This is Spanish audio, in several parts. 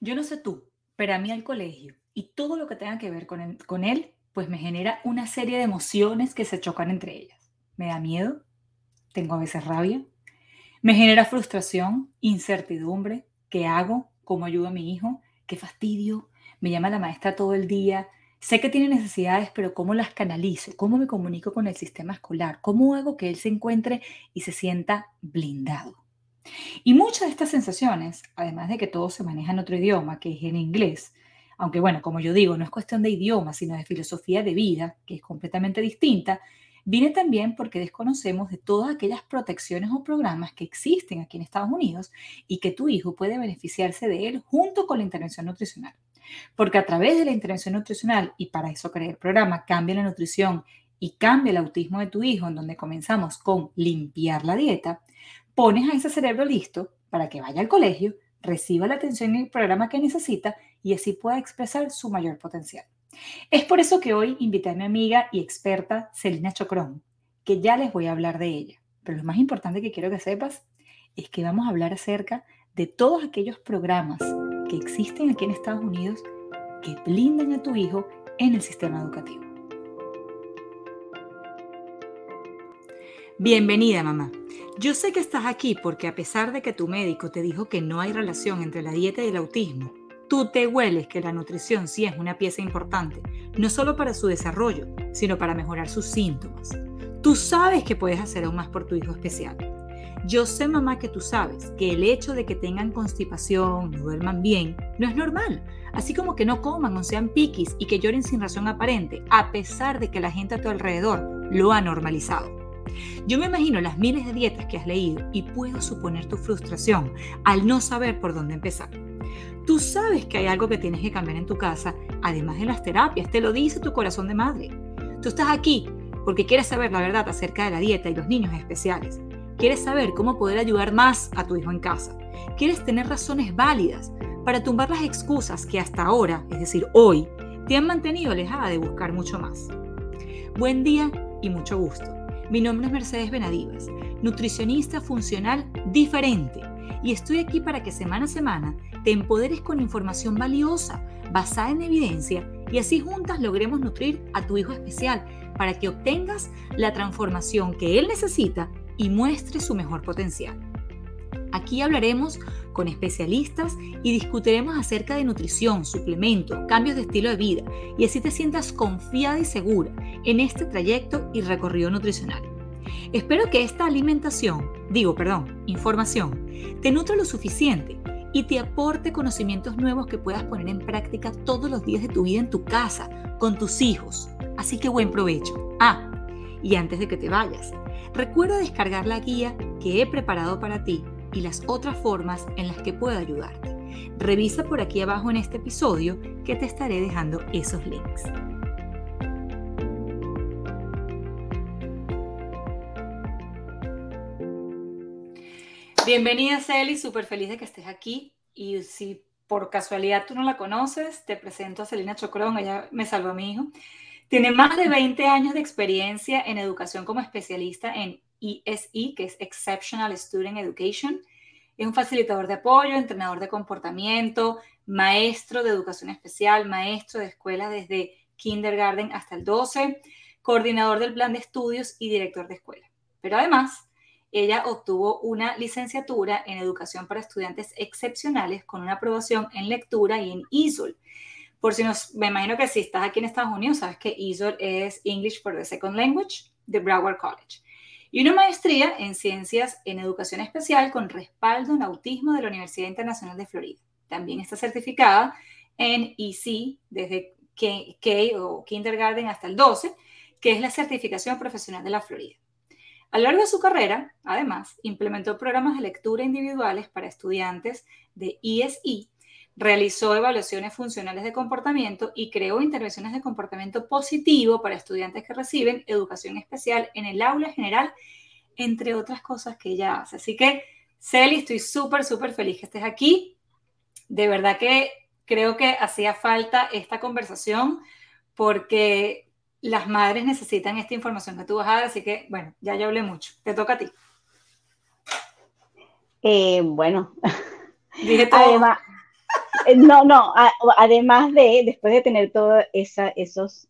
Yo no sé tú, pero a mí el colegio y todo lo que tenga que ver con él, con él, pues me genera una serie de emociones que se chocan entre ellas. Me da miedo, tengo a veces rabia, me genera frustración, incertidumbre, ¿qué hago? ¿Cómo ayudo a mi hijo? ¿Qué fastidio? Me llama la maestra todo el día. Sé que tiene necesidades, pero ¿cómo las canalizo? ¿Cómo me comunico con el sistema escolar? ¿Cómo hago que él se encuentre y se sienta blindado? Y muchas de estas sensaciones, además de que todo se maneja en otro idioma, que es en inglés, aunque bueno, como yo digo, no es cuestión de idioma, sino de filosofía de vida, que es completamente distinta, viene también porque desconocemos de todas aquellas protecciones o programas que existen aquí en Estados Unidos y que tu hijo puede beneficiarse de él junto con la intervención nutricional. Porque a través de la intervención nutricional, y para eso creé el programa Cambia la Nutrición y Cambia el Autismo de tu Hijo, en donde comenzamos con limpiar la dieta, pones a ese cerebro listo para que vaya al colegio, reciba la atención y el programa que necesita y así pueda expresar su mayor potencial. Es por eso que hoy invité a mi amiga y experta Celina Chocrón, que ya les voy a hablar de ella. Pero lo más importante que quiero que sepas es que vamos a hablar acerca de todos aquellos programas que existen aquí en Estados Unidos que blindan a tu hijo en el sistema educativo. Bienvenida, mamá. Yo sé que estás aquí porque a pesar de que tu médico te dijo que no hay relación entre la dieta y el autismo, tú te hueles que la nutrición sí es una pieza importante, no solo para su desarrollo, sino para mejorar sus síntomas. Tú sabes que puedes hacer aún más por tu hijo especial. Yo sé, mamá, que tú sabes que el hecho de que tengan constipación, no duerman bien, no es normal. Así como que no coman o sean piquis y que lloren sin razón aparente, a pesar de que la gente a tu alrededor lo ha normalizado. Yo me imagino las miles de dietas que has leído y puedo suponer tu frustración al no saber por dónde empezar. Tú sabes que hay algo que tienes que cambiar en tu casa, además de las terapias, te lo dice tu corazón de madre. Tú estás aquí porque quieres saber la verdad acerca de la dieta y los niños especiales. Quieres saber cómo poder ayudar más a tu hijo en casa. Quieres tener razones válidas para tumbar las excusas que hasta ahora, es decir, hoy, te han mantenido alejada de buscar mucho más. Buen día y mucho gusto. Mi nombre es Mercedes Benadivas, nutricionista funcional diferente, y estoy aquí para que semana a semana te empoderes con información valiosa, basada en evidencia, y así juntas logremos nutrir a tu hijo especial para que obtengas la transformación que él necesita y muestre su mejor potencial. Aquí hablaremos con especialistas y discutiremos acerca de nutrición, suplemento, cambios de estilo de vida y así te sientas confiada y segura en este trayecto y recorrido nutricional. Espero que esta alimentación, digo, perdón, información, te nutra lo suficiente y te aporte conocimientos nuevos que puedas poner en práctica todos los días de tu vida en tu casa, con tus hijos. Así que buen provecho. Ah, y antes de que te vayas, recuerda descargar la guía que he preparado para ti y las otras formas en las que puedo ayudarte. Revisa por aquí abajo en este episodio que te estaré dejando esos links. Bienvenida Celi, súper feliz de que estés aquí y si por casualidad tú no la conoces, te presento a Celina Chocrón, ella me salvó a mi hijo. Tiene más de 20 años de experiencia en educación como especialista en ESE, que es Exceptional Student Education. Es un facilitador de apoyo, entrenador de comportamiento, maestro de educación especial, maestro de escuela desde kindergarten hasta el 12, coordinador del plan de estudios y director de escuela. Pero además, ella obtuvo una licenciatura en educación para estudiantes excepcionales con una aprobación en lectura y en ESOL. Por si nos, me imagino que si estás aquí en Estados Unidos, sabes que ESOL es English for the Second Language de Broward College y una maestría en Ciencias en Educación Especial con respaldo en Autismo de la Universidad Internacional de Florida. También está certificada en EC desde K, o Kindergarten hasta el 12, que es la certificación profesional de la Florida. A lo largo de su carrera, además, implementó programas de lectura individuales para estudiantes de ESE realizó evaluaciones funcionales de comportamiento y creó intervenciones de comportamiento positivo para estudiantes que reciben educación especial en el aula general, entre otras cosas que ella hace. Así que, Celi, estoy súper, súper feliz que estés aquí. De verdad que creo que hacía falta esta conversación porque las madres necesitan esta información que tú vas a dar, así que, bueno, ya ya hablé mucho. Te toca a ti. Eh, bueno, Dije todo. Eh, no, no, además de, después de tener todos esos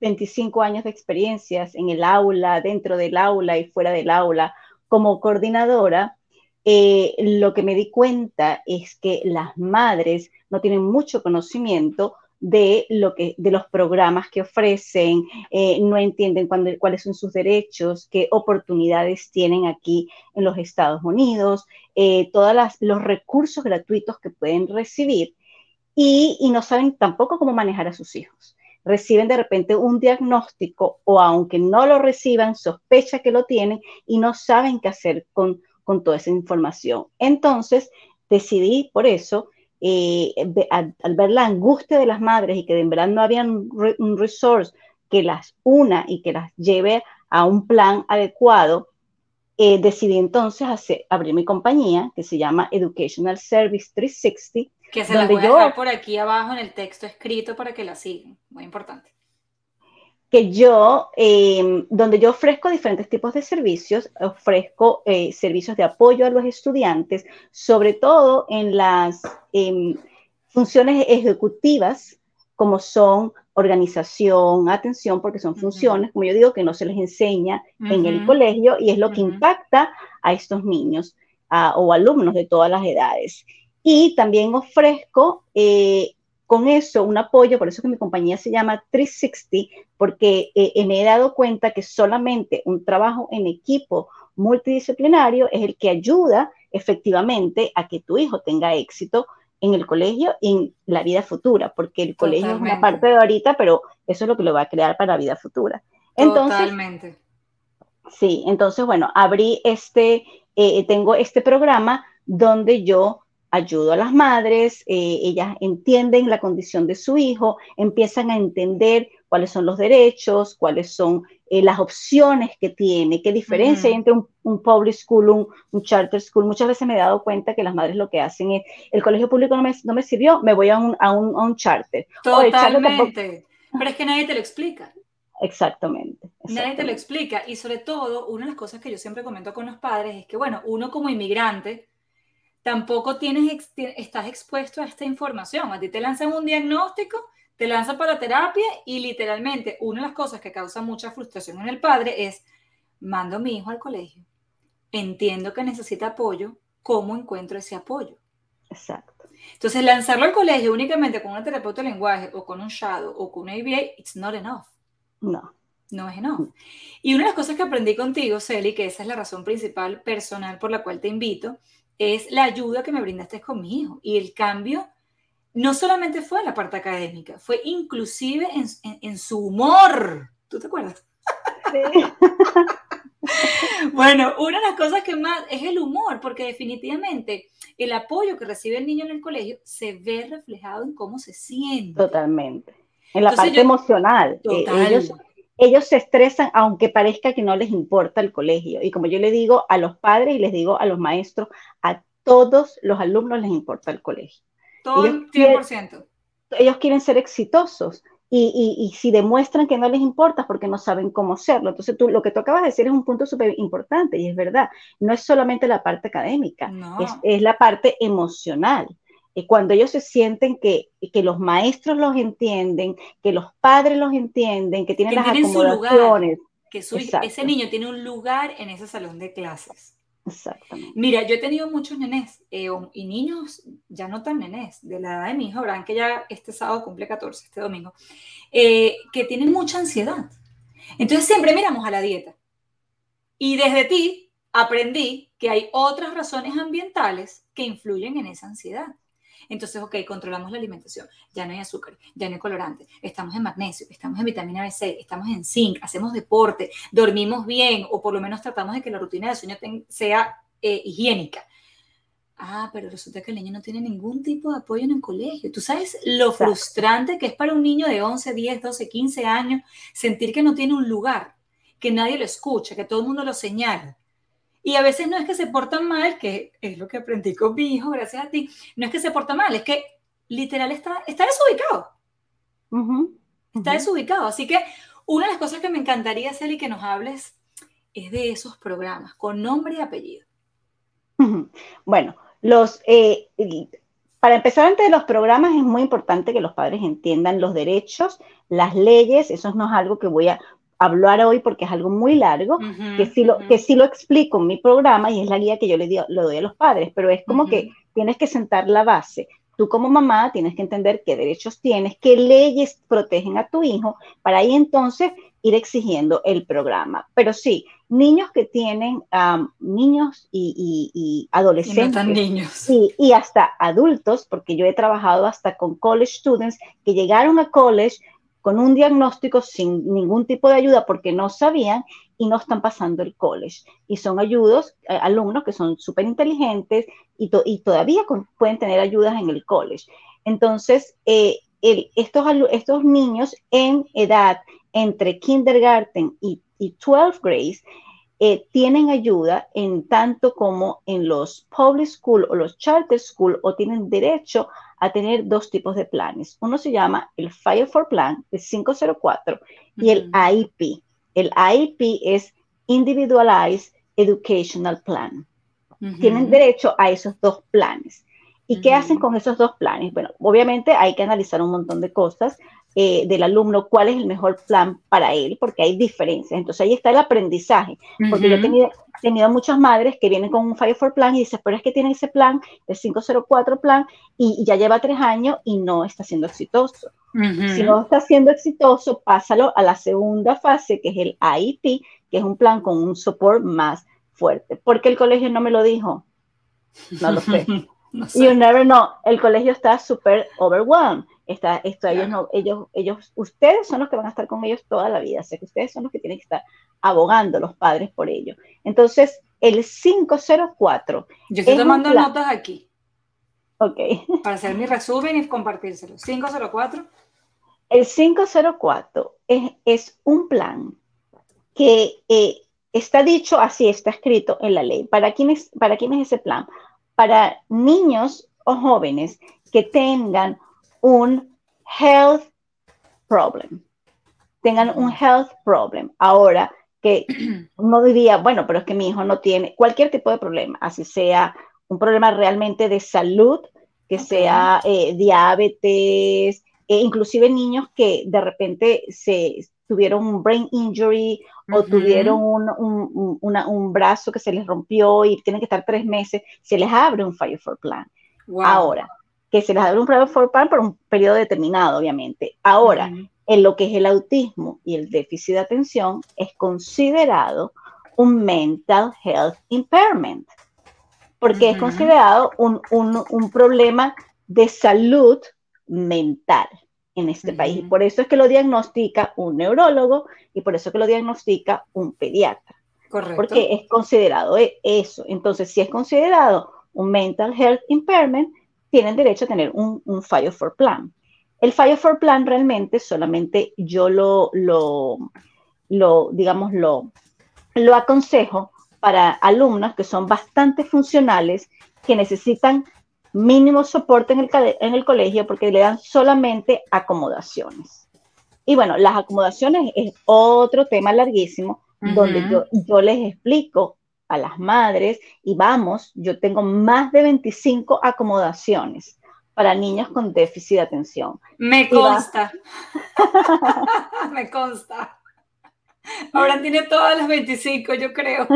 25 años de experiencias en el aula, dentro del aula y fuera del aula, como coordinadora, lo que me di cuenta es que las madres no tienen mucho conocimiento de, lo que, de los programas que ofrecen, eh, no entienden cuáles son sus derechos, qué oportunidades tienen aquí en los Estados Unidos, eh, todos los recursos gratuitos que pueden recibir y, y no saben tampoco cómo manejar a sus hijos reciben de repente un diagnóstico o aunque no lo reciban, sospecha que lo tienen y no saben qué hacer con, con toda esa información. Entonces, decidí por eso eh, al, ver la angustia de las madres y que en verdad no había un, resource que las una y que las lleve a un plan adecuado, eh, decidí entonces hacer, abrir mi compañía que se llama Educational Service 360. Que se la voy a dejar por aquí abajo en el texto escrito para que la sigan, muy importante que yo, em, donde yo ofrezco diferentes tipos de servicios, ofrezco eh, servicios de apoyo a los estudiantes, sobre todo en las em, funciones ejecutivas, como son organización, atención, porque son funciones, como yo digo, que no se les enseña en el colegio y es lo que impacta a estos niños o alumnos de todas las edades. Y también ofrezco eh, con eso un apoyo, por eso que mi compañía se llama 360, porque eh, me he dado cuenta que solamente un trabajo en equipo multidisciplinario es el que ayuda efectivamente a que tu hijo tenga éxito en el colegio y en la vida futura, porque el colegio es una parte de ahorita, pero eso es lo que lo va a crear para la vida futura. Entonces, Totalmente. Sí, entonces, bueno, abrí este, eh, tengo este programa donde yo ayudo a las madres, eh, ellas entienden la condición de su hijo, empiezan a entender cuáles son los derechos, cuáles son eh, las opciones que tiene, qué diferencia hay entre un, public school, un, charter school. Muchas veces me he dado cuenta que las madres lo que hacen es, el colegio público no me, no me sirvió, me voy a un, a un, charter. Totalmente. Pero es que nadie te lo explica. Exactamente, Nadie te lo explica. Y sobre todo, una de las cosas que yo siempre comento con los padres es que, bueno, uno como inmigrante, tampoco tienes, estás expuesto a esta información. A ti te lanzan un diagnóstico, te lanzan para terapia y literalmente una de las cosas que causa mucha frustración en el padre es, mando a mi hijo al colegio, entiendo que necesita apoyo, ¿cómo encuentro ese apoyo? Exacto. Entonces, lanzarlo al colegio únicamente con una terapeuta de lenguaje o con un shadow o con un ABA, it's not enough. No. No es enough. Y una de las cosas que aprendí contigo, Celi, que esa es la razón principal personal por la cual te invito, es la ayuda que me brindaste con mi hijo. Y el cambio no solamente fue en la parte académica, fue inclusive en, su humor. ¿Tú te acuerdas? Sí. bueno, una de las cosas que más es el humor, porque definitivamente el apoyo que recibe el niño en el colegio se ve reflejado en cómo se siente. Totalmente. En la parte emocional. Eh, ellos, ellos se estresan aunque parezca que no les importa el colegio. Y como yo le digo a los padres y les digo a los maestros, a todos los alumnos les importa el colegio. Todo ellos 100%. ellos quieren ser exitosos. Y, y, si demuestran que no les importa porque no saben cómo hacerlo. Entonces, tú, lo que tú acabas de decir es un punto súper importante y es verdad. No es solamente la parte académica, es, es, la parte emocional cuando ellos se sienten que, que, los maestros los entienden, que los padres los entienden, que tienen las acomodaciones. que ese niño tiene un lugar en ese salón de clases. Exactamente. Mira, yo he tenido muchos nenes eh, y niños, ya no tan nenes, de la edad de mi hijo, Abraham, que ya este sábado cumple 14, este domingo, eh, que tienen mucha ansiedad. Entonces siempre miramos a la dieta. Y desde ti aprendí que hay otras razones ambientales que influyen en esa ansiedad. Entonces, ok, controlamos la alimentación, ya no hay azúcar, ya no hay colorante, estamos en magnesio, estamos en vitamina B6, estamos en zinc, hacemos deporte, dormimos bien o por lo menos tratamos de que la rutina de sueño sea eh, higiénica. Ah, pero resulta que el niño no tiene ningún tipo de apoyo en el colegio. Tú sabes lo frustrante que es para un niño de 11, 10, 12, 15 años sentir que no tiene un lugar, que nadie lo escucha, que todo el mundo lo señala. Y a veces no es que se porta mal, que es lo que aprendí con mi hijo, gracias a ti, no es que se porta mal, es que literal está, está desubicado. Está desubicado. Así que una de las cosas que me encantaría hacer y que nos hables es de esos programas con nombre y apellido. Bueno, los, eh, para empezar, antes de los programas es muy importante que los padres entiendan los derechos, las leyes, eso no es algo que voy a hablar hoy porque es algo muy largo, que, sí lo, que sí lo explico en mi programa y es la guía que yo le, doy a los padres, pero es como que tienes que sentar la base. Tú como mamá tienes que entender qué derechos tienes, qué leyes protegen a tu hijo, para ahí entonces ir exigiendo el programa. Pero sí, niños que tienen, niños y, adolescentes. niños. y hasta adultos, porque yo he trabajado hasta con college students que llegaron a college con un diagnóstico sin ningún tipo de ayuda porque no sabían y no están pasando el college. Y son ayudos, eh, alumnos que son súper inteligentes y, todavía pueden tener ayudas en el college. Entonces, eh, estos, estos niños en edad entre kindergarten y, y 12 grades eh, tienen ayuda en tanto como en los public school o los charter school o tienen derecho a tener dos tipos de planes. Uno se llama el Fire for Plan, el 504, y el IEP. El IEP es Individualized Educational Plan. Tienen derecho a esos dos planes. ¿Y qué hacen con esos dos planes? Bueno, obviamente hay que analizar un montón de cosas. Eh, del alumno cuál es el mejor plan para él, porque hay diferencias. Entonces ahí está el aprendizaje, porque yo he tenido, tenido, muchas madres que vienen con un Fire for Plan y dicen, pero es que tiene ese plan, el 504 plan, y, ya lleva tres años y no está siendo exitoso. Si no está siendo exitoso, pásalo a la segunda fase, que es el IEP, que es un plan con un support más fuerte. porque el colegio no me lo dijo? No lo sé. no sé. You never know. El colegio está súper overwhelmed. Está, esto, ellos, no, ellos, ellos, ustedes son los que van a estar con ellos toda la vida, o sea que ustedes son los que tienen que estar abogando los padres por ello. Entonces, el 504. Yo estoy tomando notas aquí. Ok. Para hacer mi resumen y compartírselo. 504. El 504 es, es un plan que eh, está dicho así, está escrito en la ley. ¿Para quién, es, ¿Para quién es ese plan? Para niños o jóvenes que tengan un health problem. Tengan un health problem. Ahora, que uno diría, bueno, pero es que mi hijo no tiene cualquier tipo de problema, así sea un problema realmente de salud, que sea eh, diabetes, e inclusive niños que de repente se tuvieron un brain injury o tuvieron un, un, brazo que se les rompió y tienen que estar tres meses, se les abre un Fire for Plan. Ahora, que se les da un plan por un periodo determinado, obviamente. Ahora, en lo que es el autismo y el déficit de atención, es considerado un mental health impairment, porque es considerado un, un, problema de salud mental en este país. por eso es que lo diagnostica un neurólogo y por eso es que lo diagnostica un pediatra. Correcto. Porque es considerado e, eso. Entonces, si es considerado un mental health impairment, tienen derecho a tener un, Fire for Plan. El Fire for Plan realmente solamente yo lo, lo, digamos, lo, lo aconsejo para alumnos que son bastante funcionales, que necesitan mínimo soporte en el, en el colegio porque le dan solamente acomodaciones. Y bueno, las acomodaciones es otro tema larguísimo, donde yo, yo les explico a las madres y vamos, yo tengo más de 25 acomodaciones para niños con déficit de atención. Me consta. Me consta. Ahora tiene todas las 25, yo creo.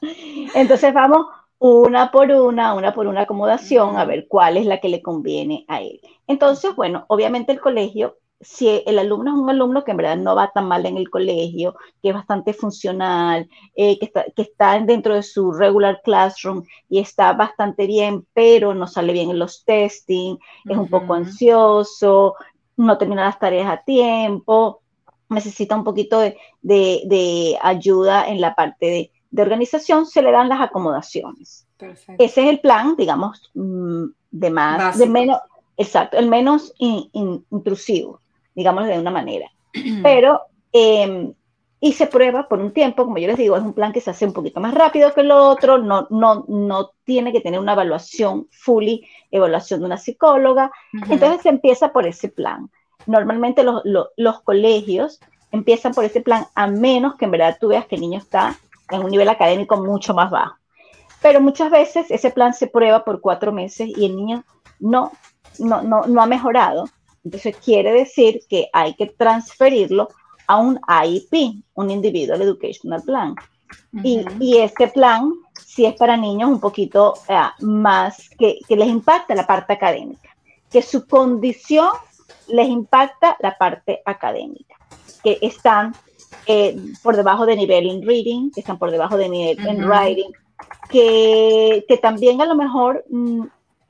Entonces vamos una por una, una por una acomodación, a ver cuál es la que le conviene a él. Entonces, bueno, obviamente el colegio si el alumno es un alumno que en verdad no va tan mal en el colegio, que es bastante funcional, eh, que, está, que está dentro de su regular classroom y está bastante bien, pero no sale bien en los testing, es un poco ansioso, no termina las tareas a tiempo, necesita un poquito de, ayuda en la parte de, organización, se le dan las acomodaciones. Ese es el plan, digamos, mm, de más, de menos, exacto, el menos intrusivo digámoslo de una manera. Pero, eh, y se prueba por un tiempo, como yo les digo, es un plan que se hace un poquito más rápido que el otro, no, no, no tiene que tener una evaluación fully, evaluación de una psicóloga. Entonces se empieza por ese plan. Normalmente los, los, colegios empiezan por ese plan, a menos que en verdad tú veas que el niño está en un nivel académico mucho más bajo. Pero muchas veces ese plan se prueba por cuatro meses y el niño no, no, no, no ha mejorado. Entonces quiere decir que hay que transferirlo a un IEP, un Individual Educational Plan. y, y, este plan, si es para niños un poquito eh, más, que, que, les impacta la parte académica, que su condición les impacta la parte académica, que están eh, por debajo de nivel en reading, que están por debajo de nivel en writing, que, que, también a lo mejor... Mm,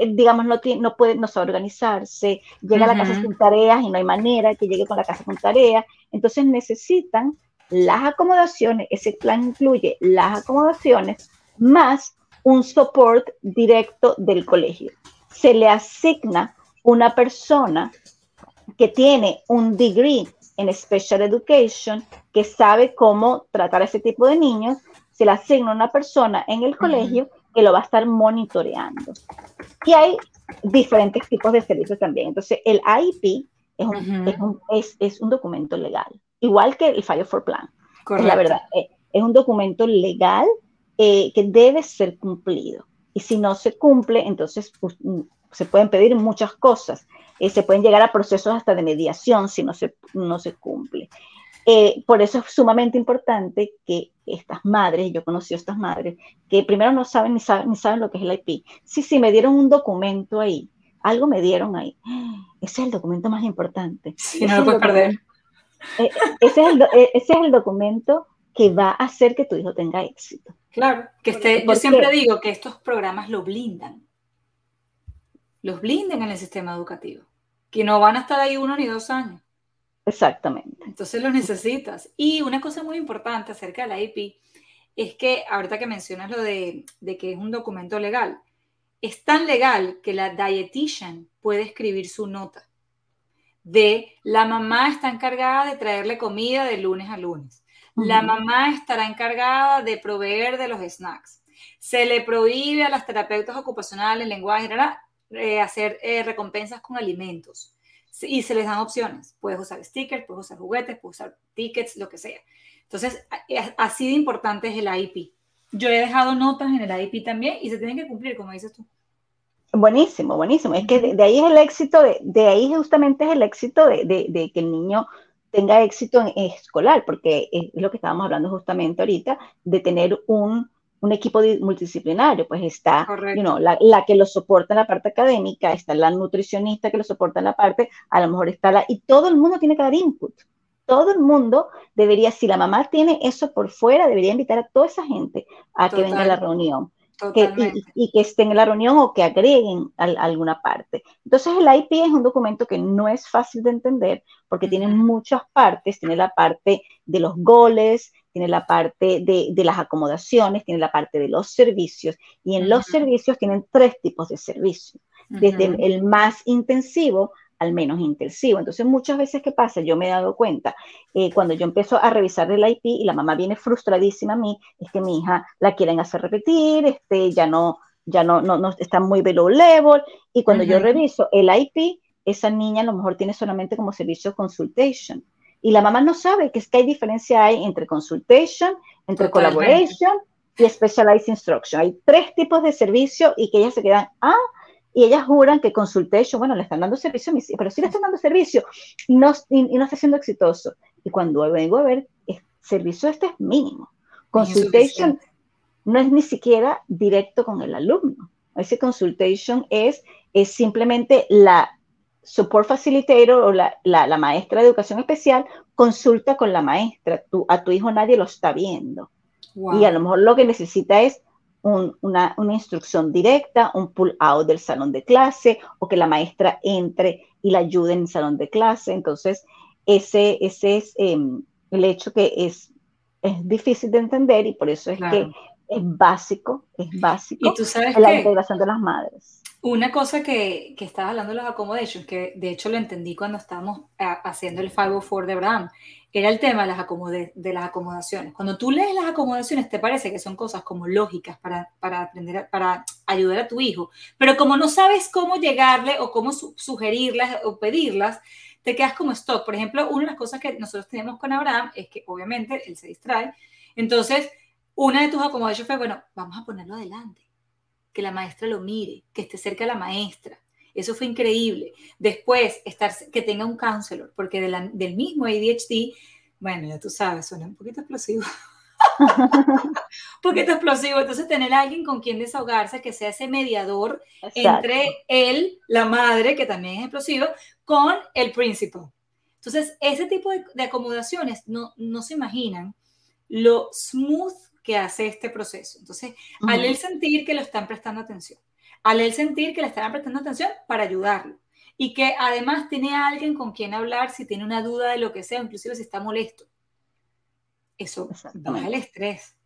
digamos, no, no puede, no sabe organizarse, llega a la casa sin tareas y no hay manera que llegue con la casa con tareas. Entonces necesitan las acomodaciones, ese plan incluye las acomodaciones más un support directo del colegio. Se le asigna una persona que tiene un degree en Special Education, que sabe cómo tratar a ese tipo de niños, se le asigna una persona en el colegio que lo va a estar monitoreando. Y hay diferentes tipos de servicios también. Entonces, el IEP es un, es un, es, es un documento legal, igual que el Fire for Plan. Es la verdad, eh, es un documento legal eh, que debe ser cumplido. Y si no se cumple, entonces pues, mm, se pueden pedir muchas cosas. Eh, se pueden llegar a procesos hasta de mediación si no se, no se cumple. Eh, por eso es sumamente importante que estas madres, yo conocí a estas madres, que primero no saben ni saben, ni saben lo que es el IP. Sí, sí, me dieron un documento ahí, algo me dieron ahí. Ese es el documento más importante. Sí, no lo puedes perder. Eh, ese, es el, ese es el documento que va a hacer que tu hijo tenga éxito. Claro, que esté, yo siempre digo que estos programas lo blindan. Los blindan en el sistema educativo. Que no van a estar ahí uno ni dos años. Exactamente. Entonces lo necesitas. Y una cosa muy importante acerca de la IP es que ahorita que mencionas lo de, que es un documento legal, es tan legal que la dietitian puede escribir su nota de la mamá está encargada de traerle comida de lunes a lunes. La mamá estará encargada de proveer de los snacks. Se le prohíbe a las terapeutas ocupacionales, lenguaje, eh, hacer eh, recompensas con alimentos y se les dan opciones. Puedes usar stickers, puedes usar juguetes, puedes usar tickets, lo que sea. Entonces, así de importante es el IP. Yo he dejado notas en el IP también y se tienen que cumplir, como dices tú. Buenísimo, buenísimo. Es que de, ahí es el éxito, de, de, ahí justamente es el éxito de, de, que el niño tenga éxito en, escolar, porque es lo que estábamos hablando justamente ahorita, de tener un, un equipo multidisciplinario, pues está la, la, que lo soporta en la parte académica, está la nutricionista que lo soporta en la parte, a lo mejor está la, y todo el mundo tiene que dar input. Todo el mundo debería, si la mamá tiene eso por fuera, debería invitar a toda esa gente a que venga a la reunión. y, que estén en la reunión o que agreguen alguna parte. Entonces el IP es un documento que no es fácil de entender porque tiene muchas partes, tiene la parte de los goles, tiene la parte de, las acomodaciones, tiene la parte de los servicios, y en los servicios tienen tres tipos de servicios, desde el, más intensivo al menos intensivo. Entonces, muchas veces, ¿qué pasa? Yo me he dado cuenta, eh, cuando yo empiezo a revisar el IP y la mamá viene frustradísima a mí, es que mi hija la quieren hacer repetir, este, ya no, ya no, no, no está muy below level, y cuando yo reviso el IP, esa niña a lo mejor tiene solamente como servicio consultation y la mamá no sabe que es que hay diferencia hay entre consultation, entre collaboration y specialized instruction. Hay tres tipos de servicio y que ellas se quedan, ah, y ellas juran que consultation, bueno, le están dando servicio, pero sí le están dando servicio no, y, no está siendo exitoso. Y cuando vengo a ver, el servicio este es mínimo. Consultation no es ni siquiera directo con el alumno. Ese consultation es, es simplemente la support facilitator o la, la, maestra de educación especial consulta con la maestra. a tu hijo nadie lo está viendo. Y a lo mejor lo que necesita es una, una, instrucción directa, un pull out del salón de clase o que la maestra entre y la ayude en el salón de clase. Entonces, ese, ese es em, el hecho que es, es difícil de entender y por eso es que es básico, es básico ¿Y tú sabes la integración de las madres. Una cosa que, que estabas hablando de los accommodations, que de hecho lo entendí cuando estábamos haciendo el 504 de Abraham, era el tema de las, de las acomodaciones. Cuando tú lees las acomodaciones, te parece que son cosas como lógicas para, para aprender, para ayudar a tu hijo, pero como no sabes cómo llegarle o cómo sugerirlas o pedirlas, te quedas como stock. Por ejemplo, una de las cosas que nosotros tenemos con Abraham es que obviamente él se distrae. Entonces, una de tus acomodaciones fue, bueno, vamos a ponerlo adelante que la maestra lo mire, que esté cerca de la maestra. Eso fue increíble. Después, estar, que tenga un counselor, porque del mismo ADHD, bueno, ya tú sabes, suena un poquito explosivo. un poquito explosivo. Entonces, tener a alguien con quien desahogarse, que sea ese mediador entre él, la madre, que también es explosivo, con el principal. Entonces, ese tipo de, acomodaciones no, no se imaginan lo smooth que hace este proceso. Entonces, al él sentir que lo están prestando atención, al él sentir que le están prestando atención para ayudarlo y que además tiene a alguien con quien hablar si tiene una duda de lo que sea, inclusive si está molesto. Eso baja el estrés.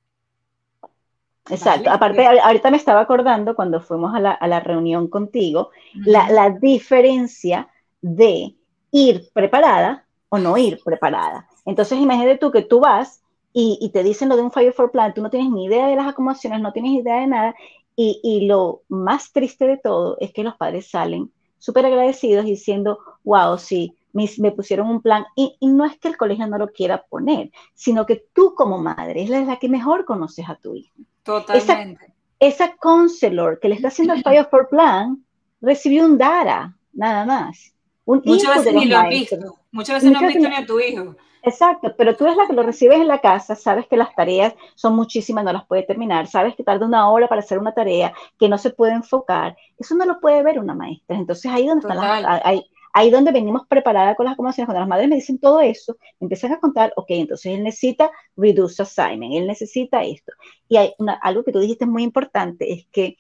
Exacto. Aparte, ahorita me estaba acordando cuando fuimos a la, reunión contigo, la, la diferencia de ir preparada o no ir preparada. Entonces, imagínate tú que tú vas y, te dicen lo de un Fire for Plan, tú no tienes ni idea de las acomodaciones, no tienes idea de nada, y, lo más triste de todo es que los padres salen súper agradecidos diciendo, wow, sí, me, pusieron un plan, y, no es que el colegio no lo quiera poner, sino que tú como madre es la, que mejor conoces a tu hijo. Totalmente. Esa, esa counselor que le está haciendo el Fire for Plan recibió un DARA, nada más. Muchas veces ni lo visto, muchas veces no has visto ni a tu hijo. Exacto, pero tú eres la que lo recibes en la casa, sabes que las tareas son muchísimas, no las puede terminar, sabes que tarda una hora para hacer una tarea, que no se puede enfocar, eso no lo puede ver una maestra. Entonces ahí donde están las, ahí, ahí donde venimos preparadas con las acomodaciones, cuando las madres me dicen todo eso, empiezan a contar, ok, entonces él necesita reduce assignment, él necesita esto. Y hay algo que tú dijiste muy importante, es que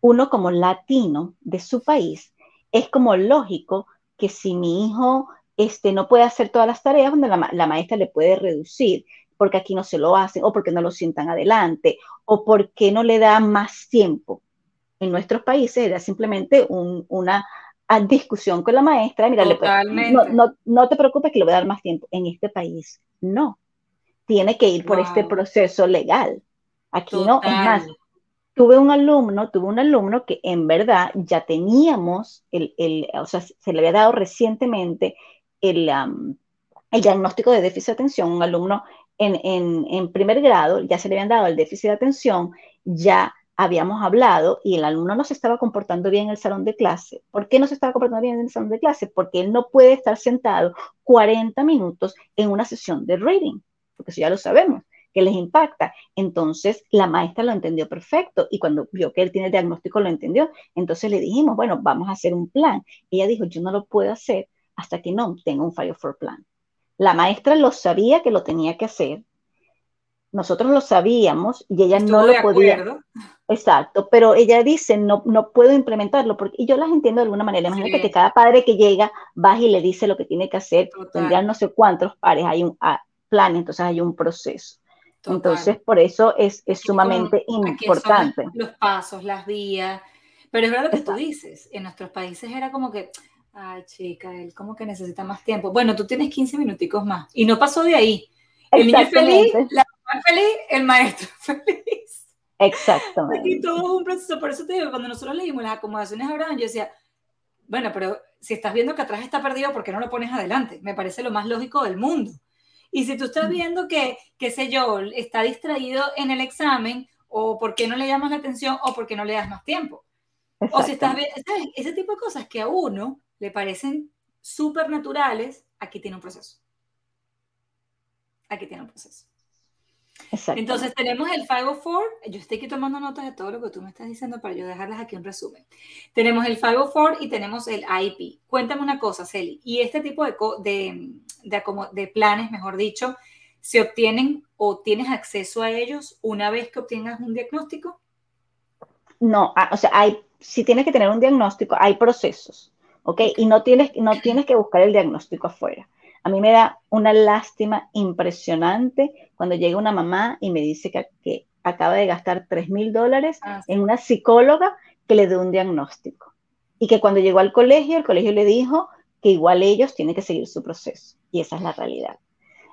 uno como latino de su país, es como lógico que si mi hijo este, no puede hacer todas las tareas donde la, maestra le puede reducir, porque aquí no se lo hacen, o porque no lo sientan adelante, o porque no le da más tiempo. En nuestros países era simplemente una discusión con la maestra, mira, no, no, te preocupes que le voy a dar más tiempo. En este país, no. Tiene que ir por este proceso legal. Aquí no, es más, tuve un alumno, tuve un alumno que en verdad ya teníamos, el, el, o sea, se le había dado recientemente el, diagnóstico de déficit de atención, un alumno en, en, en, primer grado, ya se le habían dado el déficit de atención, ya habíamos hablado y el alumno no se estaba comportando bien en el salón de clase. ¿Por qué no se estaba comportando bien en el salón de clase? Porque él no puede estar sentado 40 minutos en una sesión de reading, porque eso ya lo sabemos que les impacta. Entonces, la maestra lo entendió perfecto y cuando vio que él tiene el diagnóstico lo entendió. Entonces le dijimos, bueno, vamos a hacer un plan. Ella dijo, yo no lo puedo hacer hasta que no tenga un Fire for Plan. La maestra lo sabía que lo tenía que hacer. Nosotros lo sabíamos y ella no lo podía. Exacto, pero ella dice, no, no puedo implementarlo, porque y yo las entiendo de alguna manera. Imagínate que cada padre que llega, va y le dice lo que tiene que hacer, tendrán no sé cuántos pares, hay un ah, plan, entonces hay un proceso. Entonces, por eso es, sumamente importante. Los pasos, las vías. Pero es verdad lo que tú dices. En nuestros países era como que, ay, chica, él como que necesita más tiempo. Bueno, tú tienes 15 minuticos más. Y no pasó de ahí. El niño feliz, la mamá feliz, el maestro feliz. Exactamente. Y todo es un proceso. Por eso te digo, cuando nosotros leímos las acomodaciones a Abraham, yo decía, bueno, pero si estás viendo que atrás está perdido, ¿por qué no lo pones adelante? Me parece lo más lógico del mundo. Y si tú estás viendo que, qué sé yo, está distraído en el examen, o por qué no le llamas la atención, o por qué no le das más tiempo. O si estás viendo, Ese tipo de cosas que a uno le parecen súper naturales, aquí tiene un proceso. Aquí tiene un proceso. Entonces tenemos el 504, yo estoy aquí tomando notas de todo lo que tú me estás diciendo para yo dejarlas aquí un resumen. Tenemos el 504 y tenemos el IP. Cuéntame una cosa, Celi, y este tipo de, de, de, planes, mejor dicho, ¿se obtienen o tienes acceso a ellos una vez que obtengas un diagnóstico? No, ah, o sea, hay, si tienes que tener un diagnóstico, hay procesos, ¿ok? Y no tienes, no tienes que buscar el diagnóstico afuera. A mí me da una lástima impresionante cuando llega una mamá y me dice que, acaba de gastar 3 mil dólares ah, en una psicóloga que le dé un diagnóstico. Y que cuando llegó al colegio, el colegio le dijo que igual ellos tienen que seguir su proceso. Y esa es la realidad.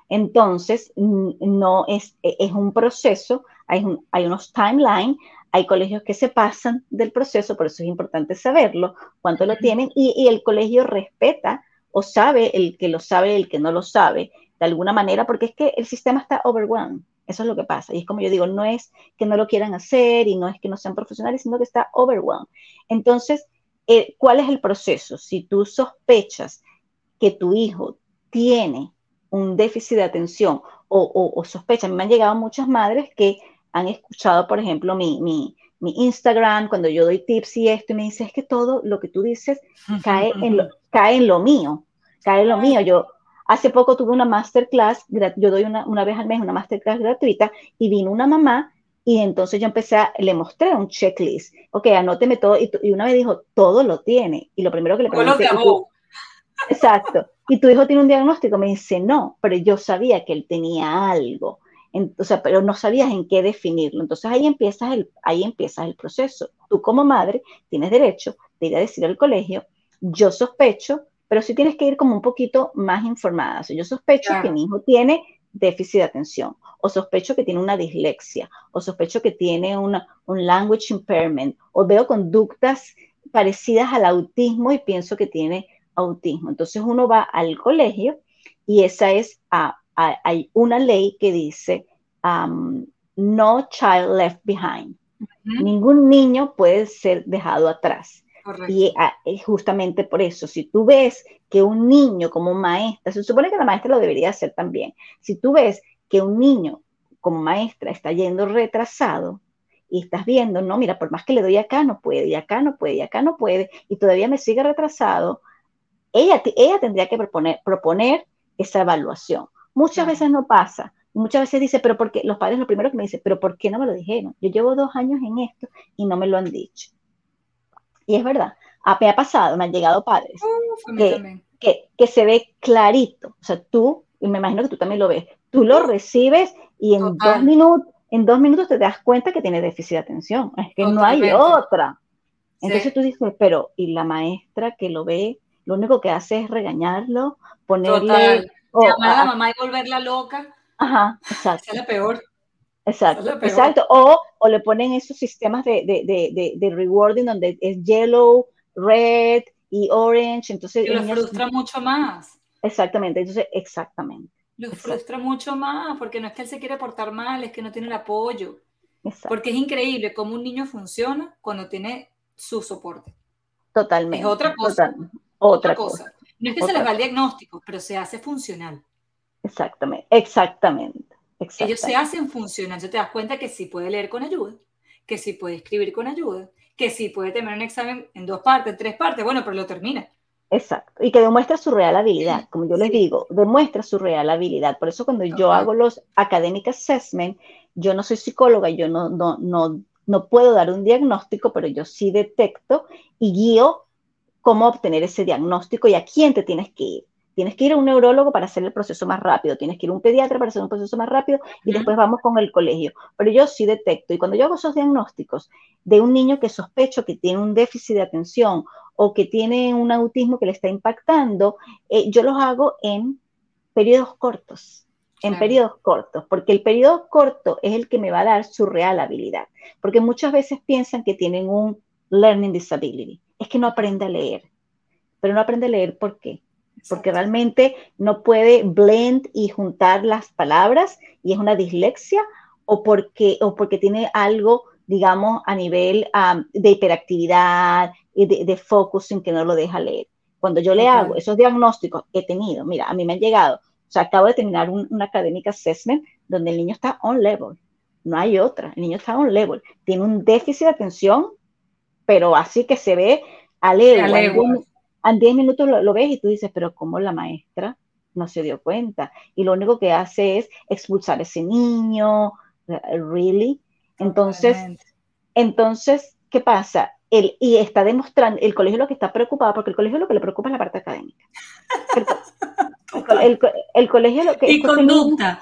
Entonces, no es, es un proceso, hay, hay unos timelines, hay colegios que se pasan del proceso, por eso es importante saberlo, cuánto lo tienen, y, y el colegio respeta o sabe el que lo sabe, el que no lo sabe, de alguna manera, porque es que el sistema está overwhelmed. Eso es lo que pasa. Y es como yo digo, no es que no lo quieran hacer y no es que no sean profesionales, sino que está overwhelmed. Entonces, eh, ¿cuál es el proceso? Si tú sospechas que tu hijo tiene un déficit de atención o, o, sospechan, me han llegado muchas madres que han escuchado, por ejemplo, mi, mi, mi, Instagram, cuando yo doy tips y esto, y me dice, es que todo lo que tú dices cae en lo, cae en lo mío, cae en lo mío. Yo hace poco tuve una masterclass, yo doy una, una vez al mes una masterclass gratuita, y vino una mamá y entonces yo empecé, a, le mostré un checklist. Ok, anóteme todo. Y, y, una vez dijo, todo lo tiene. Y lo primero que le pregunté. Exacto. ¿Y tu hijo tiene un diagnóstico? Me dice, no, pero yo sabía que él tenía algo. Entonces, pero no sabías en qué definirlo. Entonces ahí empiezas el, ahí empiezas el proceso. Tú como madre tienes derecho de ir a decir al colegio, yo sospecho, pero sí tienes que ir como un poquito más informada. yo sospecho que mi hijo tiene déficit de atención, o sospecho que tiene una dislexia, o sospecho que tiene una, un language impairment, o veo conductas parecidas al autismo y pienso que tiene autismo. Entonces uno va al colegio y esa es, hay una ley que dice um, no child left behind. Ningún niño puede ser dejado atrás. Y justamente por eso, si tú ves que un niño como maestra, se supone que la maestra lo debería hacer también, si tú ves que un niño como maestra está yendo retrasado y estás viendo, no, mira, por más que le doy acá no puede, y acá no puede, y acá no puede, y todavía me sigue retrasado, ella, ella tendría que proponer, proponer esa evaluación. Muchas veces no pasa. Muchas veces dice, pero porque los padres lo primero que me dicen, pero ¿por qué no me lo dijeron? Yo llevo dos años en esto y no me lo han dicho. Y es verdad, a, me ha pasado, me han llegado padres que, que, se ve clarito. O sea, tú, y me imagino que tú también lo ves, tú lo recibes y en dos, minutos, en dos minutos te das cuenta que tiene déficit de atención. Es que no hay otra. Entonces tú dices, pero ¿y la maestra que lo ve lo único que hace es regañarlo, ponerle... O, Llamar a la mamá y volverla loca. Ajá, exacto. es la peor. Exacto, exacto. O, o, le ponen esos sistemas de, de, de, de, rewarding donde es yellow, red y orange. Entonces, lo frustra mucho más. Exactamente, entonces, exactamente. Lo frustra mucho más porque no es que él se quiere portar mal, es que no tiene el apoyo. Exacto. Porque es increíble cómo un niño funciona cuando tiene su soporte. Totalmente. Es otra cosa otra, cosa. No es que se les va el diagnóstico, pero se hace funcional. Exactamente, exactamente, Ellos se hacen funcional. Yo te das cuenta que sí puede leer con ayuda, que sí puede escribir con ayuda, que sí puede tener un examen en dos partes, tres partes, bueno, pero lo termina. Exacto, y que demuestra su real habilidad, como yo les digo, demuestra su real habilidad. Por eso cuando yo hago los academic assessment, yo no soy psicóloga, yo no, no, no, no puedo dar un diagnóstico, pero yo sí detecto y guío cómo obtener ese diagnóstico y a quién te tienes que ir. Tienes que ir a un neurólogo para hacer el proceso más rápido, tienes que ir a un pediatra para hacer un proceso más rápido y después vamos con el colegio. Pero yo sí detecto, y cuando yo hago esos diagnósticos de un niño que sospecho que tiene un déficit de atención o que tiene un autismo que le está impactando, eh, yo los hago en periodos cortos, en periodos cortos, porque el periodo corto es el que me va a dar su real habilidad, porque muchas veces piensan que tienen un learning disability es que no aprende a leer. Pero no aprende a leer ¿por qué? Porque realmente no puede blend y juntar las palabras y es una dislexia o porque, o porque tiene algo, digamos, a nivel de hiperactividad y de, de focusing que no lo deja leer. Cuando yo le hago esos diagnósticos he tenido, mira, a mí me han llegado, o sea, acabo de terminar un, un academic assessment donde el niño está on level, no hay otra, el niño está on level, tiene un déficit de atención pero así que se ve a legua. En 10 minutos lo, ves y tú dices, pero ¿cómo la maestra no se dio cuenta? Y lo único que hace es expulsar a ese niño, ¿really? Entonces, entonces, ¿qué pasa? El, y está demostrando, el colegio lo que está preocupado, porque el colegio lo que le preocupa es la parte académica. El, colegio lo que... Y conducta,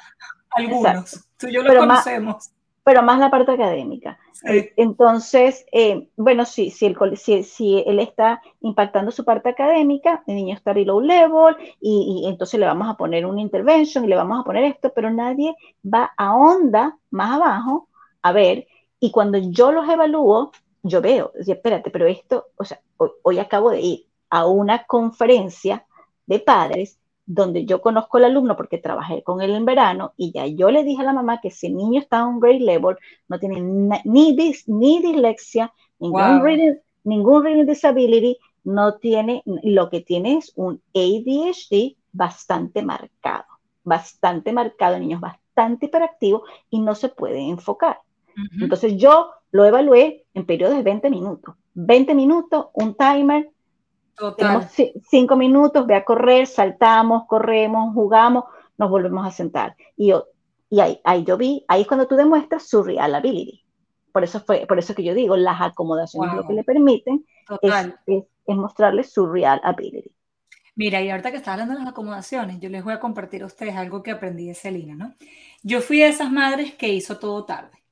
algunos, tú y yo lo conocemos pero más la parte académica. Eh, entonces, eh, bueno, sí, si, si, él está impactando su parte académica, el niño está below level y, entonces le vamos a poner una intervention y le vamos a poner esto, pero nadie va a onda más abajo a ver. Y cuando yo los evalúo, yo veo, espérate, pero esto, o sea, hoy acabo de ir a una conferencia de padres donde yo conozco al alumno porque trabajé con él en verano y ya yo le dije a la mamá que el niño está a un grade level, no tiene ni, dis, ni dislexia, ningún, reading, ningún reading disability, no tiene, lo que tiene es un ADHD bastante marcado, bastante marcado, el niño es bastante hiperactivo y no se puede enfocar. Entonces yo lo evalué en periodos de 20 minutos. 20 minutos, un timer, tenemos cinco minutos, ve a correr, saltamos, corremos, jugamos, nos volvemos a sentar. Y, y ahí, ahí yo vi, ahí es cuando tú demuestras su real ability. Por eso, fue, por eso que yo digo, las acomodaciones lo que le permiten es, es, mostrarle su real ability. Mira, y ahorita que está hablando de las acomodaciones, yo les voy a compartir a ustedes algo que aprendí de Celina, ¿no? Yo fui de esas madres que hizo todo tarde,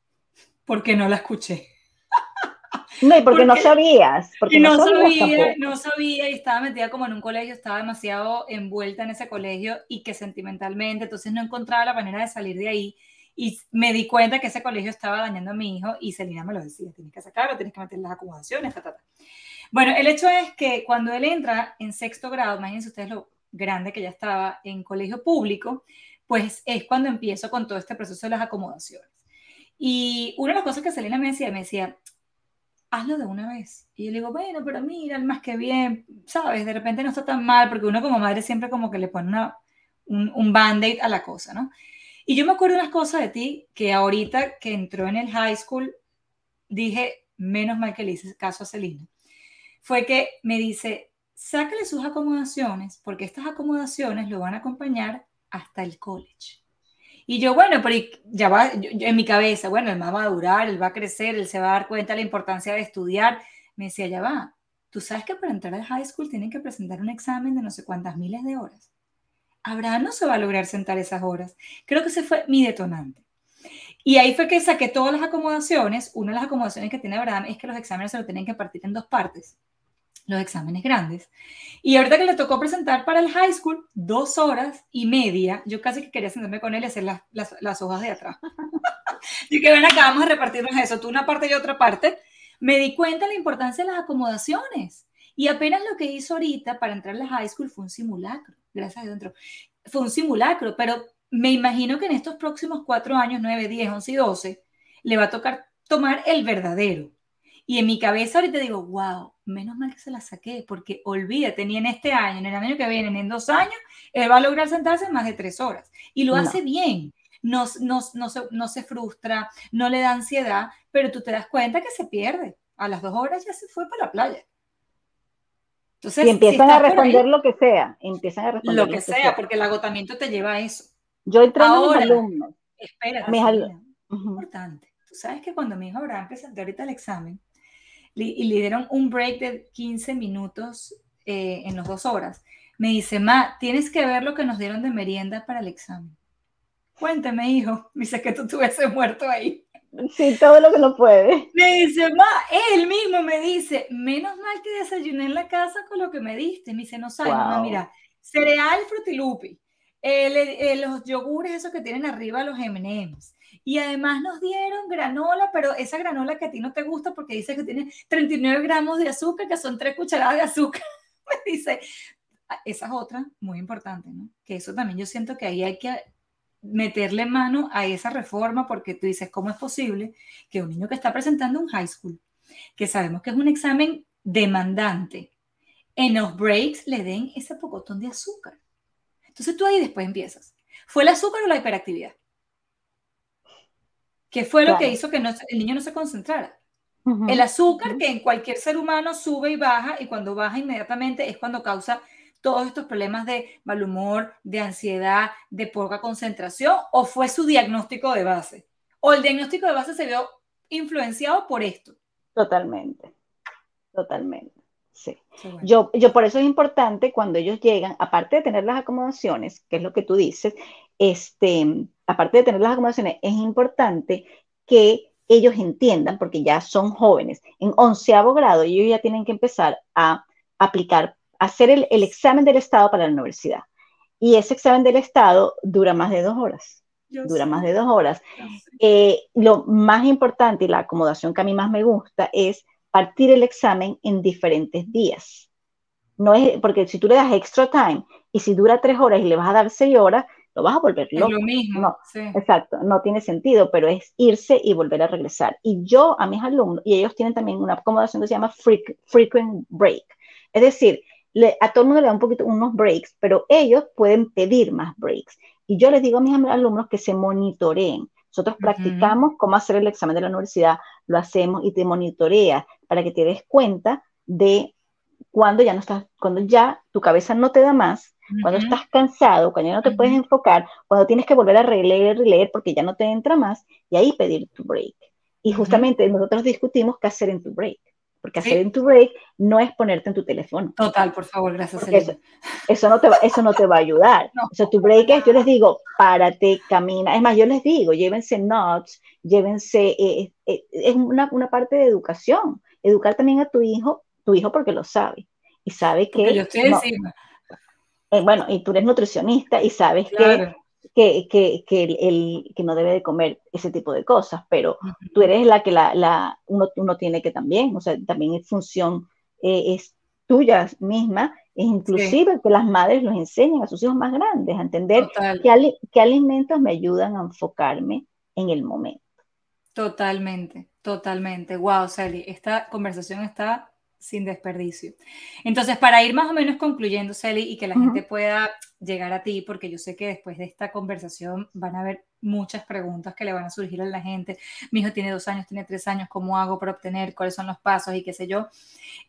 porque no la escuché. No, y porque, no sabías. Porque no, sabía, no sabía y estaba metida como en un colegio, estaba demasiado envuelta en ese colegio y que sentimentalmente, entonces no encontraba la manera de salir de ahí y me di cuenta que ese colegio estaba dañando a mi hijo y Celina me lo decía, tienes que sacarlo, tienes que meter las acomodaciones, ta, Bueno, el hecho es que cuando él entra en sexto grado, imagínense ustedes lo grande que ya estaba en colegio público, pues es cuando empiezo con todo este proceso de las acomodaciones. Y una de las cosas que Celina me decía, me decía, hazlo de una vez. Y yo le digo, bueno, pero mira, más que bien, ¿sabes? De repente no está tan mal, porque uno como madre siempre como que le pone una, un, un band-aid a la cosa, ¿no? Y yo me acuerdo unas cosas de ti que ahorita que entró en el high school, dije, menos mal que le hice caso a Celina. Fue que me dice, sácale sus acomodaciones, porque estas acomodaciones lo van a acompañar hasta el college. Y yo, bueno, pero ya va, en mi cabeza, bueno, él va a madurar, él va a crecer, él se va a dar cuenta de la importancia de estudiar. Me decía, ya va, tú sabes que para entrar al high school tienen que presentar un examen de no sé cuántas miles de horas. Abraham no se va a lograr sentar esas horas. Creo que ese fue mi detonante. Y ahí fue que saqué todas las acomodaciones. Una de las acomodaciones que tiene Abraham es que los exámenes se lo tienen que partir en dos partes los exámenes grandes. Y ahorita que le tocó presentar para el high school, dos horas y media, yo casi que quería sentarme con él y hacer las, las, hojas de atrás. y que ven acá, vamos a repartirnos eso, tú una parte y otra parte. Me di cuenta de la importancia de las acomodaciones. Y apenas lo que hizo ahorita para entrar a la high school fue un simulacro, gracias a Dios Fue un simulacro, pero me imagino que en estos próximos cuatro años, nueve, diez, once y doce, le va a tocar tomar el verdadero. Y en mi cabeza ahorita digo, wow, menos mal que se la saqué, porque olvídate, ni en este año, en el año que viene, en dos años, él va a lograr sentarse más de tres horas. Y lo hace bien. No, no, no, se, no se frustra, no le da ansiedad, pero tú te das cuenta que se pierde. A las dos horas ya se fue para la playa. Entonces, y empiezan a responder lo que sea, empiezan a responder lo que, sea, porque el agotamiento te lleva a eso. Yo entreno Ahora, a mis alumnos. Espérate, mis alumnos. importante. Tú sabes que cuando mi hijo Abraham presentó ahorita el examen, y le dieron un break de 15 minutos eh, en las dos horas. Me dice, Ma, tienes que ver lo que nos dieron de merienda para el examen. Cuénteme, hijo. Me dice que tú estuviese muerto ahí. Sí, todo lo que no puede. Me dice, ma, él mismo me dice, menos mal que desayuné en la casa con lo que me diste. Me dice, no sabes, no, mira, cereal frutilupi, eh, los yogures esos que tienen arriba los M&M's, y además nos dieron granola, pero esa granola que a ti no te gusta porque dice que tiene 39 gramos de azúcar, que son tres cucharadas de azúcar. Me dice, ah, esa es otra muy importante, ¿no? Que eso también yo siento que ahí hay que meterle mano a esa reforma porque tú dices, ¿cómo es posible que un niño que está presentando un high school, que sabemos que es un examen demandante, en los breaks le den ese pocotón de azúcar? Entonces tú ahí después empiezas. ¿Fue el azúcar o la hiperactividad? ¿Qué fue lo que hizo que el niño no se concentrara? El azúcar que en cualquier ser humano sube y baja y cuando baja inmediatamente es cuando causa todos estos problemas de mal humor, de ansiedad, de poca concentración o fue su diagnóstico de base? ¿O el diagnóstico de base se vio influenciado por esto? Totalmente, totalmente. Sí. Yo, yo por eso es importante cuando ellos llegan, aparte de tener las acomodaciones, que es lo que tú dices, este, aparte de tener las acomodaciones, es importante que ellos entiendan, porque ya son jóvenes, en onceavo grado ellos ya tienen que empezar a aplicar, hacer el, examen del Estado para la universidad. Y ese examen del Estado dura más de dos horas. dura más de dos horas. Eh, lo más importante y la acomodación que a mí más me gusta es partir el examen en diferentes días. No es, porque si tú le das extra time Y si dura tres horas y le vas a dar seis horas, lo vas a volver loco. Es lo mismo. No, Exacto, no tiene sentido, pero es irse y volver a regresar. Y yo a mis alumnos, y ellos tienen también una acomodación que se llama frequent break. Es decir, a todo el mundo le da un poquito unos breaks, pero ellos pueden pedir más breaks. Y yo les digo a mis alumnos que se monitoreen. Nosotros practicamos cómo hacer el examen de la universidad, lo hacemos y te monitorea para que te des cuenta de cuando ya no estás, cuando ya tu cabeza no te da más, cuando estás cansado, cuando ya no te puedes enfocar, cuando tienes que volver a releer, releer porque ya no te entra más, y ahí pedir tu break. Y justamente nosotros discutimos qué hacer en tu break. Porque hacer en tu break no es ponerte en tu teléfono. Total, por favor, gracias. Eso, no te va, eso no te va a ayudar. O sea, tu break es, yo les digo, párate, camina. Es más, yo les digo, llévense notes, llévense, eh, eh, es una, una, parte de educación. Educar también a tu hijo, tu hijo porque lo sabe. Y sabe que... yo estoy encima. Eh, bueno, y tú eres nutricionista y sabes que que, que, que, el, que no debe de comer ese tipo de cosas, pero tú eres la que la, la uno, uno, tiene que también, o sea, también es función, eh, es tuya misma, es inclusive que las madres los enseñen a sus hijos más grandes a entender qué, qué alimentos me ayudan a enfocarme en el momento. Totalmente, totalmente. Wow, Sally, esta conversación está sin desperdicio. Entonces, para ir más o menos concluyendo, Celi, y que la gente pueda llegar a ti, porque yo sé que después de esta conversación van a haber muchas preguntas que le van a surgir a la gente. Mi hijo tiene dos años, tiene tres años, ¿cómo hago para obtener? ¿Cuáles son los pasos? Y qué sé yo.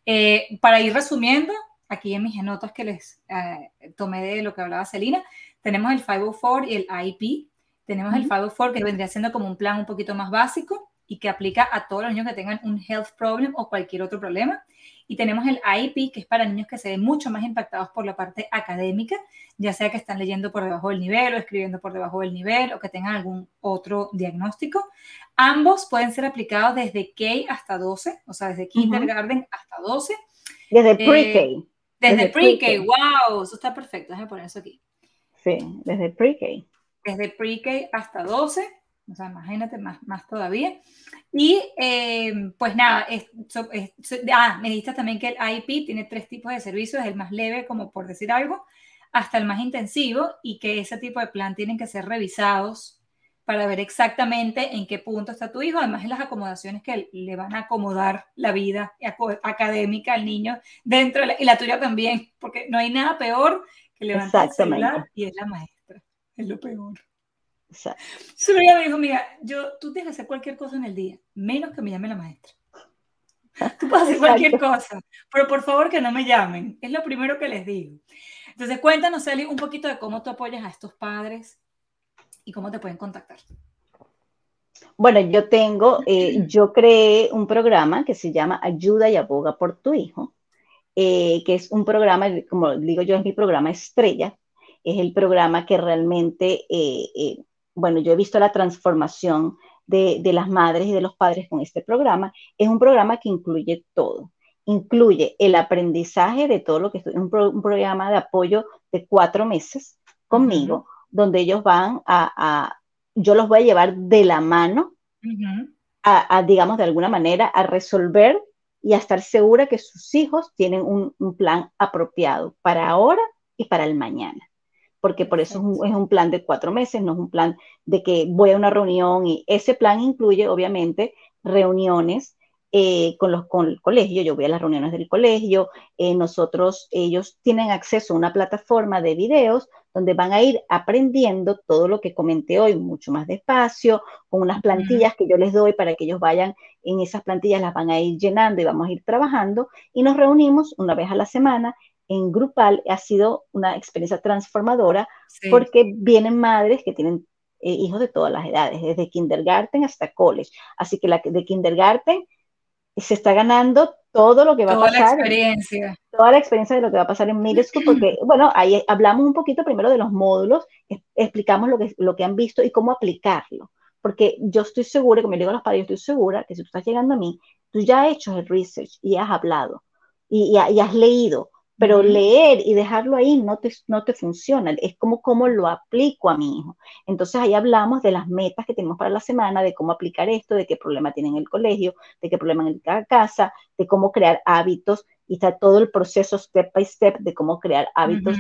Eh, para ir resumiendo, aquí en mis notas que les eh, tomé de lo que hablaba Celina, tenemos el 504 y el IP. Tenemos el 504 que vendría siendo como un plan un poquito más básico y que aplica a todos los niños que tengan un health problem o cualquier otro problema. Y tenemos el IEP, que es para niños que se ven mucho más impactados por la parte académica, ya sea que están leyendo por debajo del nivel o escribiendo por debajo del nivel o que tengan algún otro diagnóstico. Ambos pueden ser aplicados desde K hasta 12, o sea, desde kindergarten hasta 12. Desde eh, pre-K. desde, pre-K, wow, eso está perfecto, déjame poner eso aquí. Sí, desde pre-K. Desde pre-K hasta 12 o sea, imagínate más, más todavía. Y eh, pues nada, ah, me dijiste también que el IP tiene tres tipos de servicios, el más leve, como por decir algo, hasta el más intensivo, y que ese tipo de plan tienen que ser revisados para ver exactamente en qué punto está tu hijo, además de las acomodaciones que le van a acomodar la vida académica al niño dentro de la, y la tuya también, porque no hay nada peor que levantar el celular y es la maestra, es lo peor. Su me dijo, mira, yo, tú tienes que hacer cualquier cosa en el día, menos que me llame la maestra. Tú puedes hacer cualquier cosa, pero por favor que no me llamen. Es lo primero que les digo. Entonces, cuéntanos, Eli, un poquito de cómo tú apoyas a estos padres y cómo te pueden contactar. Bueno, yo tengo, eh, yo creé un programa que se llama Ayuda y Aboga por tu Hijo, eh, que es un programa, como digo yo, es mi programa estrella, es el programa que realmente eh, bueno, yo he visto la transformación de, las madres y de los padres con este programa. Es un programa que incluye todo. Incluye el aprendizaje de todo lo que es un, programa de apoyo de cuatro meses conmigo, donde ellos van a, yo los voy a llevar de la mano a, digamos, de alguna manera, a resolver y a estar segura que sus hijos tienen un plan apropiado para ahora y para el mañana porque por eso es un, plan de cuatro meses, no es un plan de que voy a una reunión y ese plan incluye obviamente reuniones eh, con, los, con el colegio, yo voy a las reuniones del colegio, eh, nosotros, ellos tienen acceso a una plataforma de videos donde van a ir aprendiendo todo lo que comenté hoy mucho más despacio, con unas plantillas que yo les doy para que ellos vayan, en esas plantillas las van a ir llenando y vamos a ir trabajando y nos reunimos una vez a la semana en grupal ha sido una experiencia transformadora porque vienen madres que tienen eh, hijos de todas las edades, desde kindergarten hasta college. Así que la de kindergarten se está ganando todo lo que va a pasar. Toda la experiencia. Toda la experiencia de lo que va a pasar en middle school, porque, bueno, ahí hablamos un poquito primero de los módulos, explicamos lo que, lo que han visto y cómo aplicarlo. Porque yo estoy segura, como le digo a los padres, yo estoy segura que si tú estás llegando a mí, tú ya has hecho el research y has hablado y, y has leído pero leer y dejarlo ahí no te, no te funciona, es como cómo lo aplico a mi hijo. Entonces ahí hablamos de las metas que tenemos para la semana, de cómo aplicar esto, de qué problema tiene en el colegio, de qué problema en cada casa, de cómo crear hábitos y está todo el proceso step by step de cómo crear hábitos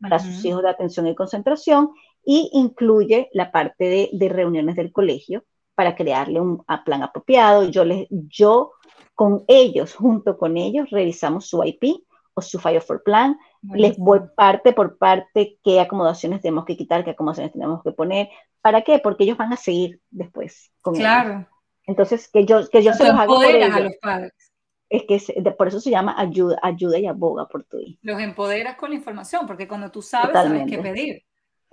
para sus hijos de atención y concentración y incluye la parte de, reuniones del colegio para crearle un plan apropiado. Yo, les, yo con ellos, junto con ellos, revisamos su IP o su Fire for Plan. Les voy parte por parte qué acomodaciones tenemos que quitar, qué acomodaciones tenemos que poner. ¿Para qué? Porque ellos van a seguir después con Claro. Entonces, que yo, que yo se los hago por a los padres. Es que por eso se llama ayuda, ayuda y aboga por tu hijo. Los empoderas con la información, porque cuando tú sabes, sabes qué pedir.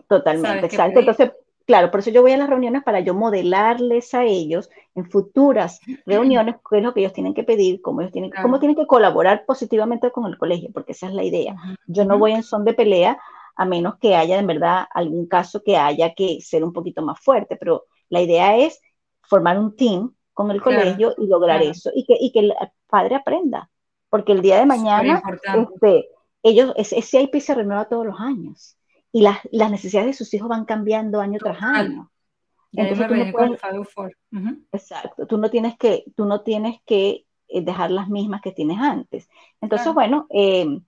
Totalmente, exacto. Entonces, claro, por eso yo voy a las reuniones para yo modelarles a ellos en futuras reuniones qué es lo que ellos tienen que pedir, cómo ellos tienen, cómo tienen que colaborar positivamente con el colegio, porque esa es la idea. Yo no voy en son de pelea a menos que haya en verdad algún caso que haya que ser un poquito más fuerte, pero la idea es formar un team con el colegio y lograr eso y que, y que el padre aprenda, porque el día de mañana este, ellos, ese IP se renueva todos los años y las, las necesidades de sus hijos van cambiando año tras año. Entonces, tú no puedes, Exacto, tú no tienes que, tú no tienes que eh, dejar las mismas que tienes antes. Entonces, bueno, eh,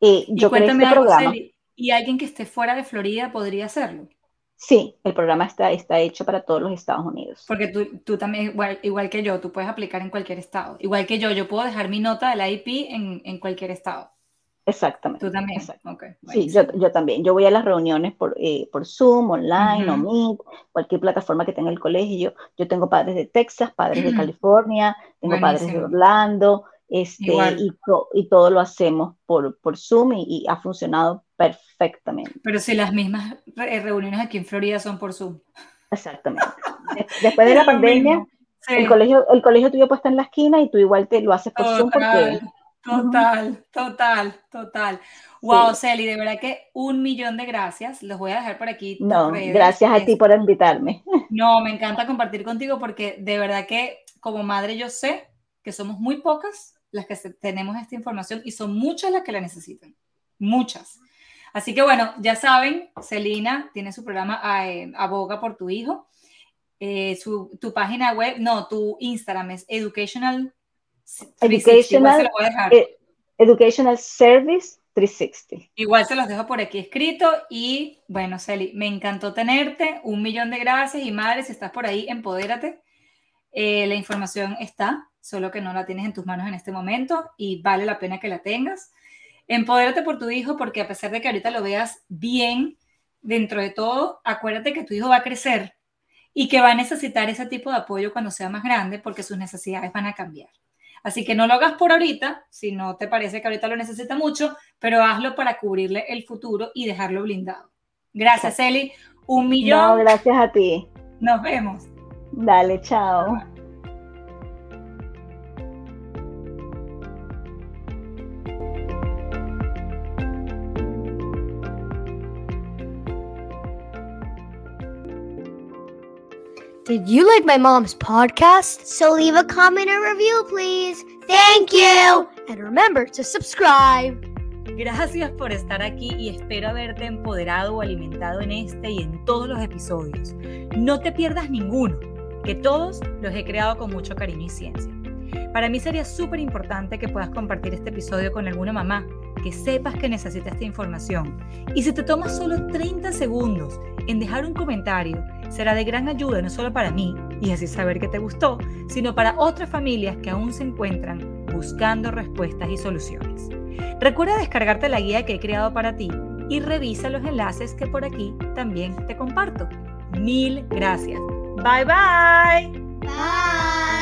eh, yo creo que este programa. ¿Y alguien que esté fuera de Florida podría hacerlo? Sí, el programa está, está hecho para todos los Estados Unidos. Porque tú, tú también, igual, igual, que yo, tú puedes aplicar en cualquier estado. Igual que yo, yo puedo dejar mi nota del IP en, en cualquier estado. Exactamente. Tú también. sí, yo, yo, también. Yo voy a las reuniones por, eh, por Zoom, online o Meet, cualquier plataforma que tenga el colegio. Yo tengo padres de Texas, padres de California, tengo padres de Orlando, este, y, y, todo lo hacemos por, por Zoom y, ha funcionado perfectamente. Pero si las mismas eh, reuniones aquí en Florida son por Zoom. Exactamente. Después de la pandemia, el, colegio, el colegio tuyo puesta en la esquina y tú igual te lo haces por Zoom porque Total, total, total. Wow, Celi, de verdad que un millón de gracias. Los voy a dejar por aquí. No, gracias a ti por invitarme. No, me encanta compartir contigo porque de verdad que como madre yo sé que somos muy pocas las que tenemos esta información y son muchas las que la necesitan. Muchas. Así que bueno, ya saben, Celina tiene su programa eh, Aboga por tu hijo. Eh, su, tu página web, no, tu Instagram es Educational Educational, e, Educational Service 360. Igual se los dejo por aquí escrito y bueno, Celi, me encantó tenerte, un millón de gracias y madre, si estás por ahí, empodérate. Eh, la información está, solo que no la tienes en tus manos en este momento y vale la pena que la tengas. Empodérate por tu hijo porque a pesar de que ahorita lo veas bien, dentro de todo, acuérdate que tu hijo va a crecer y que va a necesitar ese tipo de apoyo cuando sea más grande porque sus necesidades van a cambiar. Así que no lo hagas por ahorita, si no te parece que ahorita lo necesita mucho, pero hazlo para cubrirle el futuro y dejarlo blindado. Gracias, Eli. Un millón. No, gracias a ti. Nos vemos. Dale, chao. Did you like my mom's podcast? So leave a comment or review, please. Thank you. And remember to subscribe. Gracias por estar aquí y espero haberte empoderado o alimentado en este y en todos los episodios. No te pierdas ninguno, que todos los he creado con mucho cariño y ciencia. Para mí sería súper importante que puedas compartir este episodio con alguna mamá que sepas que necesita esta información. Y si te tomas solo 30 segundos en dejar un comentario, será de gran ayuda no solo para mí y así saber que te gustó, sino para otras familias que aún se encuentran buscando respuestas y soluciones. Recuerda descargarte la guía que he creado para ti y revisa los enlaces que por aquí también te comparto. Mil gracias. Bye bye. Bye.